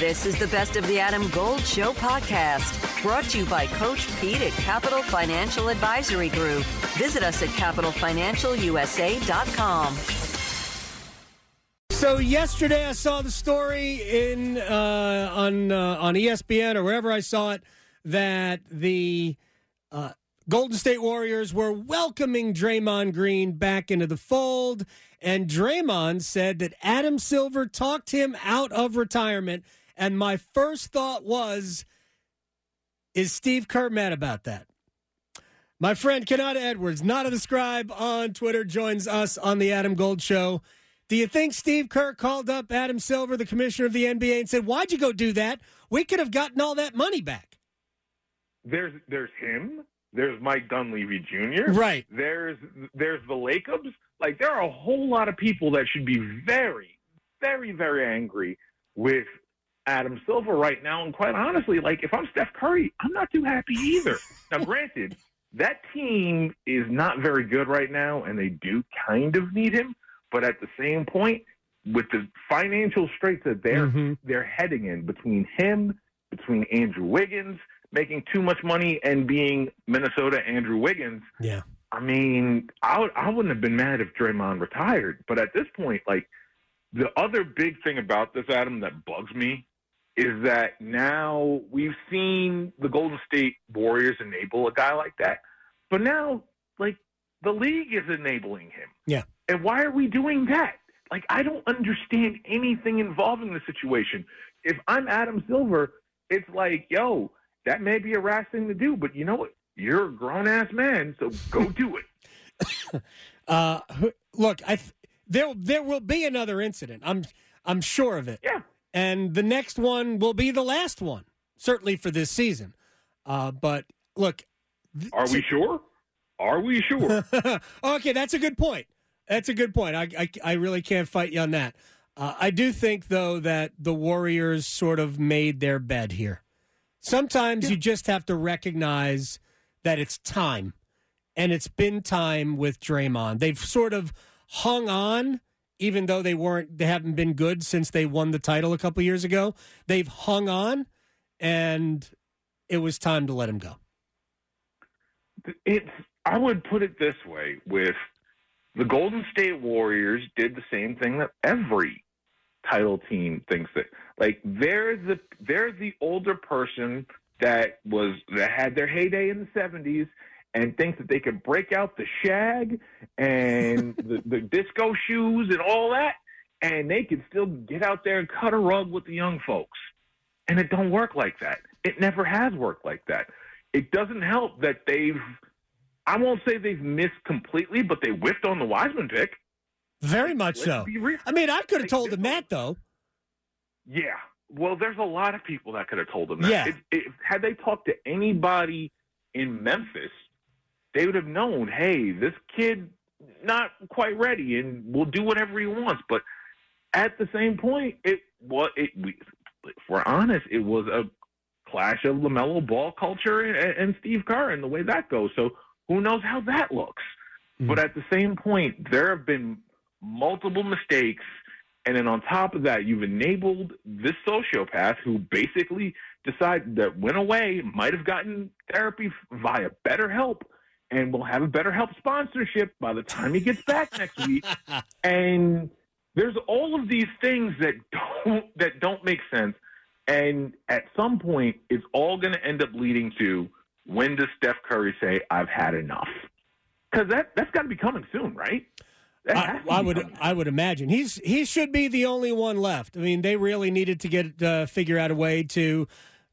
This is the Best of the Adam Gold Show podcast, brought to you by Coach Pete at Capital Financial Advisory Group. Visit us at capitalfinancialusa.com. So yesterday I saw the story in uh, on uh, on ESPN or wherever I saw it that the uh, Golden State Warriors were welcoming Draymond Green back into the fold, and Draymond said that Adam Silver talked him out of retirement. And my first thought was, is Steve Kerr mad about that? My friend Konata Edwards, not a scribe on Twitter, joins us on the Adam Gold Show. Do you think Steve Kerr called up Adam Silver, the commissioner of the NBA, and said, "Why'd you go do that? We could have gotten all that money back." There's there's him. There's Mike Dunleavy Jr. Right. There's there's the Lakers. Like there are a whole lot of people that should be very, very, very angry with Adam Silver right now. And quite honestly, like if I'm Steph Curry, I'm not too happy either. now, granted, that team is not very good right now, and they do kind of need him. But at the same point, with the financial straits that they're Mhm. they're heading in between him, between Andrew Wiggins making too much money and being Minnesota Andrew Wiggins, Yeah. I mean, I would, I wouldn't have been mad if Draymond retired. But at this point, like the other big thing about this, Adam, that bugs me is that now we've seen the Golden State Warriors enable a guy like that, but now like the league is enabling him. Yeah. And why are we doing that? Like I don't understand anything involving the situation. If I'm Adam Silver, it's like, yo, that may be a rash thing to do, but you know what? You're a grown ass man, so go do it. Uh, look, I th- there there will be another incident. I'm I'm sure of it. Yeah. And the next one will be the last one, certainly for this season. Uh, but look, th- Are we sure? Are we sure? okay, that's a good point. That's a good point. I, I, I really can't fight you on that. Uh, I do think, though, that the Warriors sort of made their bed here. Sometimes you just have to recognize that it's time, and it's been time with Draymond. They've sort of hung on, even though they weren't, they haven't been good since they won the title a couple years ago. They've hung on, and it was time to let him go. it's I would put it this way with the Golden State Warriors did the same thing that every title team thinks that like they're the they're the older person that was that had their heyday in the 70s and thinks that they could break out the shag and the, the disco shoes and all that and they could still get out there and cut a rug with the young folks and it don't work like that it never has worked like that it doesn't help that they've I won't say they've missed completely, but they whiffed on the Wiseman pick. Very much Let's so. I mean, I could have told them that, though. Yeah. Well, there's a lot of people that could have told them that. Yeah. If, if, had they talked to anybody in Memphis, they would have known, hey, this kid not quite ready, and will do whatever he wants. But at the same point, it was it. We, if we're honest, it was a clash of Lamelo Ball culture and, and Steve Kerr and the way that goes. So who knows how that looks? Hmm. But at the same point, there have been multiple mistakes. And then on top of that, you've enabled this sociopath who basically decided that went away, might have gotten therapy via BetterHelp, and we'll have a better BetterHelp sponsorship by the time he gets back next week. And there's all of these things that don't that don't make sense. And at some point, it's all going to end up leading to when does Steph Curry say, "I've had enough"? Because that that's got to be coming soon, right? I, I would coming. I would imagine he's he should be the only one left. I mean, they really needed to get uh, figure out a way to,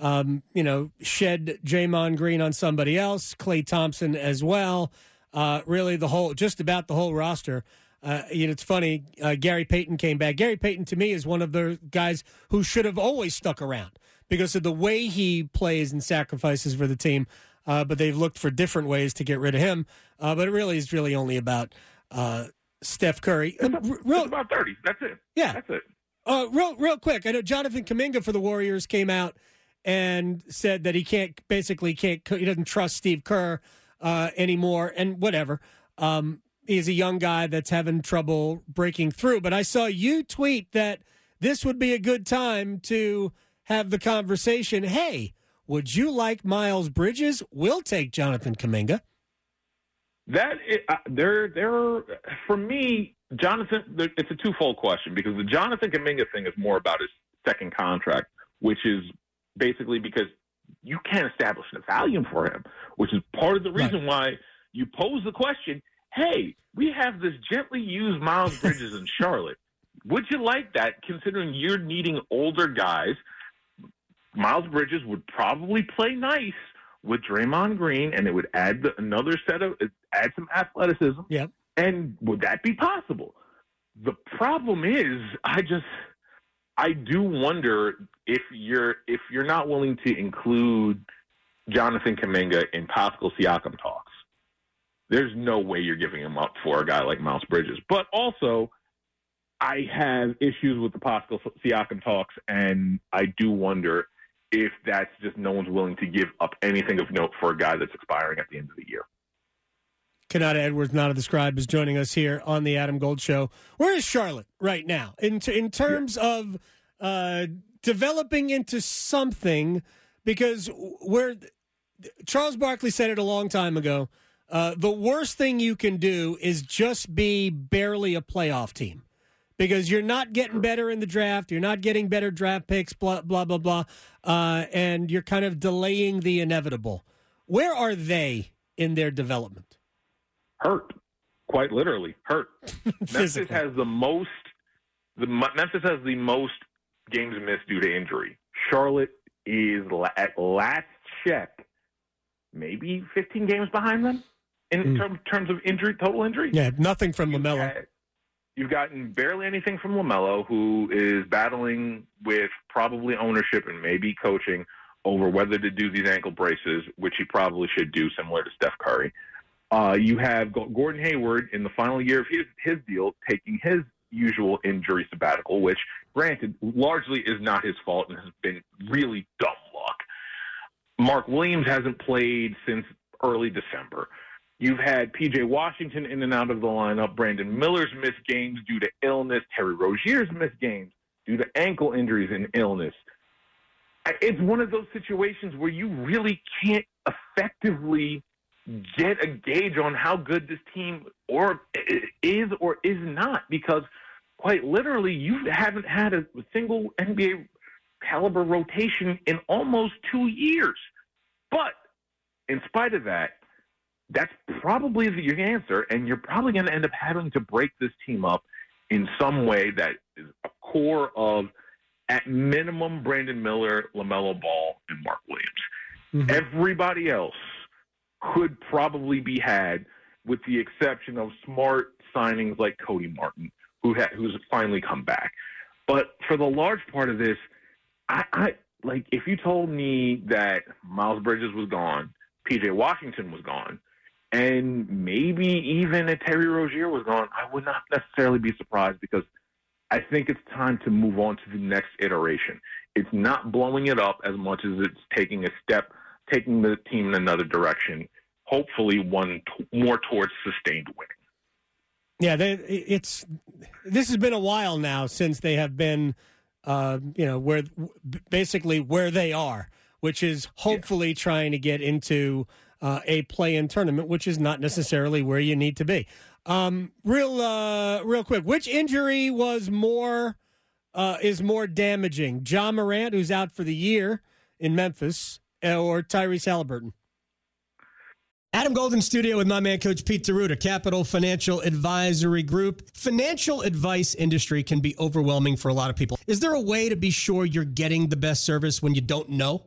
um, you know, shed Draymond Green on somebody else, Klay Thompson as well. Uh, really, the whole just about the whole roster. Uh, you know, it's funny. Uh, Gary Payton came back. Gary Payton to me is one of the guys who should have always stuck around because of the way he plays and sacrifices for the team. Uh, but they've looked for different ways to get rid of him. Uh, but it really is really only about uh, Steph Curry. R- real, It's about thirty. That's it. Yeah. that's it. uh, real, real quick. I know Jonathan Kuminga for the Warriors came out and said that he can't, basically can't, he doesn't trust Steve Kerr uh, anymore, and whatever. Um, he's a young guy that's having trouble breaking through. But I saw you tweet that this would be a good time to have the conversation. Hey, would you like Miles Bridges? We'll take Jonathan Kuminga. That uh, there, there. For me, Jonathan, it's a twofold question because the Jonathan Kuminga thing is more about his second contract, which is basically because you can't establish a value for him, which is part of the reason right. why you pose the question. Hey, we have this gently used Miles Bridges in Charlotte. Would you like that, considering you're needing older guys? Miles Bridges would probably play nice with Draymond Green, and it would add the, another set of add some athleticism. Yep. And would that be possible? The problem is, I just I do wonder if you're if you're not willing to include Jonathan Kuminga in Pascal Siakam talks. There's no way you're giving him up for a guy like Miles Bridges. But also, I have issues with the Pascal Siakam talks, and I do wonder if that's just no one's willing to give up anything of note for a guy that's expiring at the end of the year. Konata Edwards, not scribe, is joining us here on the Adam Gold Show. Where is Charlotte right now in in terms yeah. of uh, developing into something? Because where Charles Barkley said it a long time ago, uh, the worst thing you can do is just be barely a playoff team because you're not getting better in the draft. You're not getting better draft picks, blah, blah, blah, blah. Uh, and you're kind of delaying the inevitable. Where are they in their development? Hurt, quite literally, hurt. Memphis has the most. The Memphis has the most games missed due to injury. Charlotte is at last check, maybe 15 games behind them in mm. term, terms of injury, total injury. Yeah, nothing from LaMelo. You've gotten barely anything from LaMelo, who is battling with probably ownership and maybe coaching over whether to do these ankle braces, which he probably should do, similar to Steph Curry. Uh, you have Gordon Hayward in the final year of his, his deal taking his usual injury sabbatical, which, granted, largely is not his fault and has been really dumb luck. Mark Williams hasn't played since early December. You've had PJ Washington in and out of the lineup. Brandon Miller's missed games due to illness. Terry Rozier's missed games due to ankle injuries and illness. It's one of those situations where you really can't effectively get a gauge on how good this team or is or is not because quite literally you haven't had a single NBA caliber rotation in almost 2 years. But in spite of that, that's probably the answer, and you're probably going to end up having to break this team up in some way that is a core of, at minimum, Brandon Miller, LaMelo Ball, and Mark Williams. Mm-hmm. Everybody else could probably be had, with the exception of smart signings like Cody Martin, who ha- who's finally come back. But for the large part of this, I, I like if you told me that Miles Bridges was gone, PJ Washington was gone, and maybe even if Terry Rozier was gone, I would not necessarily be surprised because I think it's time to move on to the next iteration. It's not blowing it up as much as it's taking a step, taking the team in another direction, hopefully one t- more towards sustained winning. Yeah, they, it's this has been a while now since they have been, uh, you know, where basically where they are, which is hopefully yeah. trying to get into uh, a play-in tournament, which is not necessarily where you need to be. Um, real, uh, real quick, which injury was more uh, is more damaging? Ja Morant, who's out for the year in Memphis, or Tyrese Halliburton? Adam Golden Studio with my man, Coach Pete D'Arruda, Capital Financial Advisory Group. Financial advice industry can be overwhelming for a lot of people. Is there a way to be sure you're getting the best service when you don't know?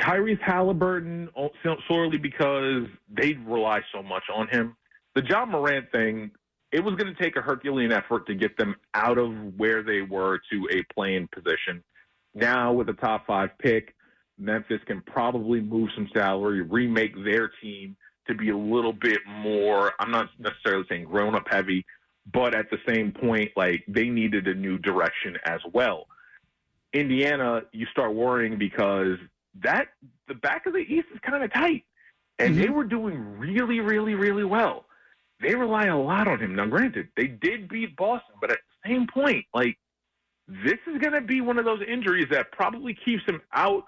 Tyrese Halliburton solely because they rely so much on him. The Ja Morant thing, it was going to take a Herculean effort to get them out of where they were to a playing position. Now with a top five pick, Memphis can probably move some salary, remake their team to be a little bit more. I'm not necessarily saying grown up heavy, but at the same point, like they needed a new direction as well. Indiana, you start worrying because that the back of the East is kind of tight, and they mm-hmm. were doing really, really, really well. They rely a lot on him. Now, granted, they did beat Boston, but at the same point, like this is going to be one of those injuries that probably keeps him out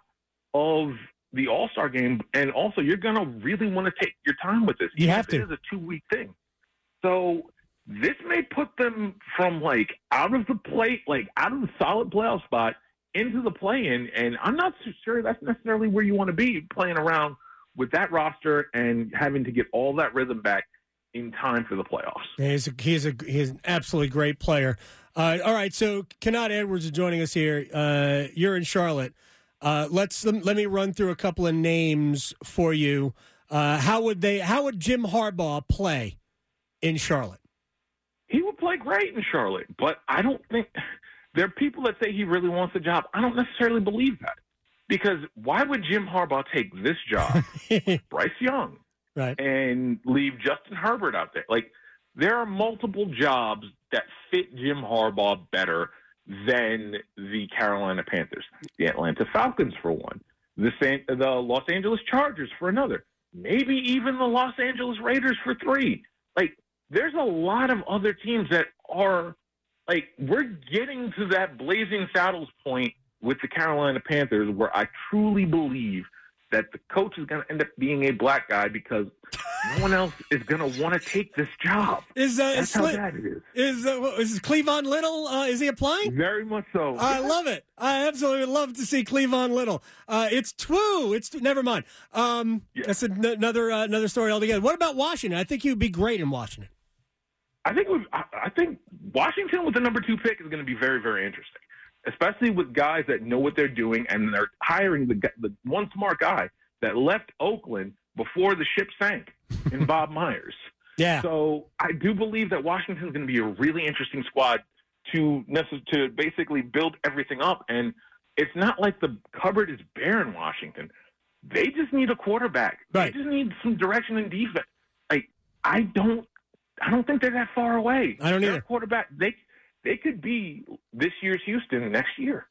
of the All Star game, and also you're going to really want to take your time with this. You have to. It is a two week thing, so this may put them from like out of the plate, like out of the solid playoff spot into the play in, and I'm not so sure that's necessarily where you want to be playing around with that roster and having to get all that rhythm back in time for the playoffs. He's a, he's a he's an absolutely great player. Uh, all right, so Konata Edwards is joining us here. Uh, you're in Charlotte. Uh, let's let me run through a couple of names for you. Uh, how would they? How would Jim Harbaugh play in Charlotte? He would play great in Charlotte, but I don't think there are people that say he really wants the job. I don't necessarily believe that because why would Jim Harbaugh take this job, Bryce Young, right. and leave Justin Herbert out there? Like there are multiple jobs that fit Jim Harbaugh better than the Carolina Panthers, the Atlanta Falcons for one, the San, the Los Angeles Chargers for another, maybe even the Los Angeles Raiders for three. Like there's a lot of other teams that are like we're getting to that blazing saddles point with the Carolina Panthers where I truly believe that the coach is going to end up being a black guy because no one else is going to want to take this job. Is uh, That's is, how bad it is. is, uh, is Cleavon Little? Uh, is he applying? Very much so. I love it. I absolutely love to see Cleavon Little. Uh, it's two. It's never mind. Um, Yeah. That's an- another uh, another story altogether. What about Washington? I think he would be great in Washington. I think we've, I, think Washington with the number two pick is going to be very very interesting, especially with guys that know what they're doing and they're hiring the the one smart guy that left Oakland before the ship sank in Bob Myers. Yeah. So I do believe that Washington's going to be a really interesting squad to to basically build everything up. And it's not like the cupboard is bare in Washington. They just need a quarterback. Right. They just need some direction in defense. Like I don't, I don't think they're that far away. I don't either. Quarterback. They they could be this year's Houston next year.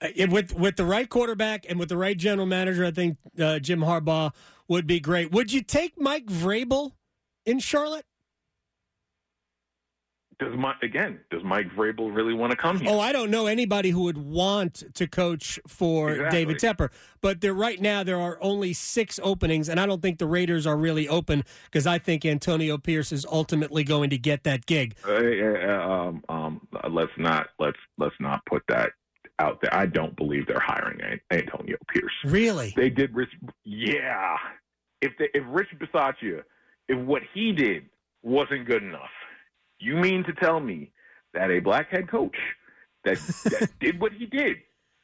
Uh, with with the right quarterback and with the right general manager, I think uh, Jim Harbaugh would be great. Would you take Mike Vrabel in Charlotte? Does Mike again? Does Mike Vrabel really want to come here? Oh, I don't know anybody who would want to coach for Exactly. David Tepper. But there right now there are only six openings, and I don't think the Raiders are really open because I think Antonio Pierce is ultimately going to get that gig. Uh, um, um, let's not let's let's not put that out there. I don't believe they're hiring An- Antonio Pierce. Really? They did Rich. Yeah, if they, if Rich Bisaccia, if what he did wasn't good enough, you mean to tell me that a black head coach that that did what he did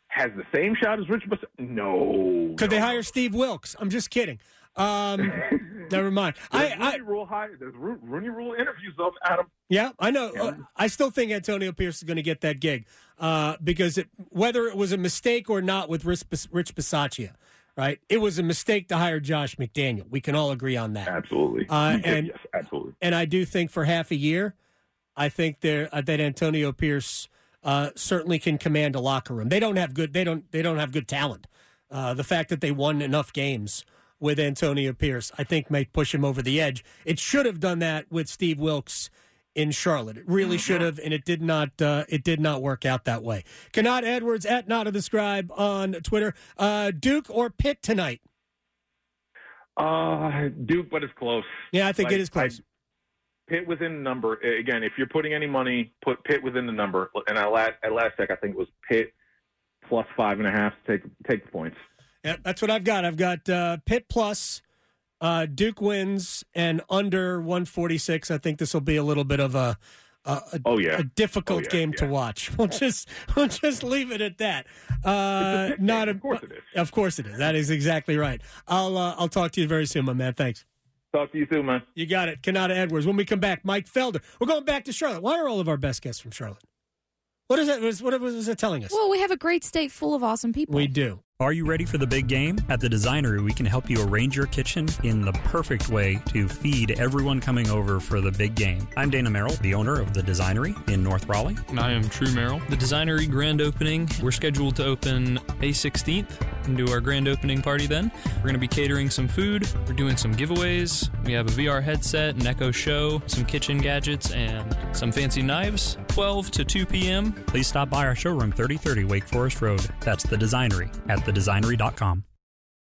has the same shot as Rich Bisaccia? No. Could they hire Steve Wilks? I'm just kidding. Um, never mind. There's I, I Rule hire. There's Ro- Rooney Rule interviews of Adam. Yeah, I know. Yeah. Uh, I still think Antonio Pierce is going to get that gig uh, because it, whether it was a mistake or not with Rich, Rich Bisaccia, right? It was a mistake to hire Josh McDaniel. We can all agree on that. Absolutely. Uh, and- yes, absolutely. And I do think for half a year, I think there uh, that Antonio Pierce uh, certainly can command a locker room. They don't have good. They don't. They don't have good talent. Uh, the fact that they won enough games with Antonio Pierce, I think, might push him over the edge. It should have done that with Steve Wilks in Charlotte. It really should have, and it did not. Uh, it did not work out that way. Konata Edwards at Not of the Scribe on Twitter. Uh, Duke or Pitt tonight? Uh, Duke, but it's close. Yeah, I think Like, it is close. I- Pitt within the number. Again, if you're putting any money, put Pitt within the number. And at last, at last check, I think it was Pitt plus five and a half to take take the points. Yeah, that's what I've got. I've got uh, Pitt plus, uh, Duke wins, and under 146. I think this will be a little bit of a a, a, Oh yeah, a difficult Oh, yeah, game to watch. We'll just we'll just leave it at that. Uh, Pitt not a, Of course it is. Of course it is. That is exactly right. I'll uh, I'll talk to you very soon, my man. Thanks. Talk to you soon, man. You got it. Konata Edwards. When we come back, Mike Felder. We're going back to Charlotte. Why are all of our best guests from Charlotte? What is that? Was what was it telling us? Well, we have a great state full of awesome people. We do. Are you ready for the big game? At the Designery, we can help you arrange your kitchen in the perfect way to feed everyone coming over for the big game. I'm Dana Merrill, the owner of the Designery in North Raleigh. And I am True Merrill. The Designery grand opening, we're scheduled to open May 16th and do our grand opening party then. We're going to be catering some food, we're doing some giveaways. We have a VR headset, an Echo Show, some kitchen gadgets, and some fancy knives. 12 to 2 p.m. Please stop by our showroom 3030 Wake Forest Road. That's the Designery at thedesignery.com.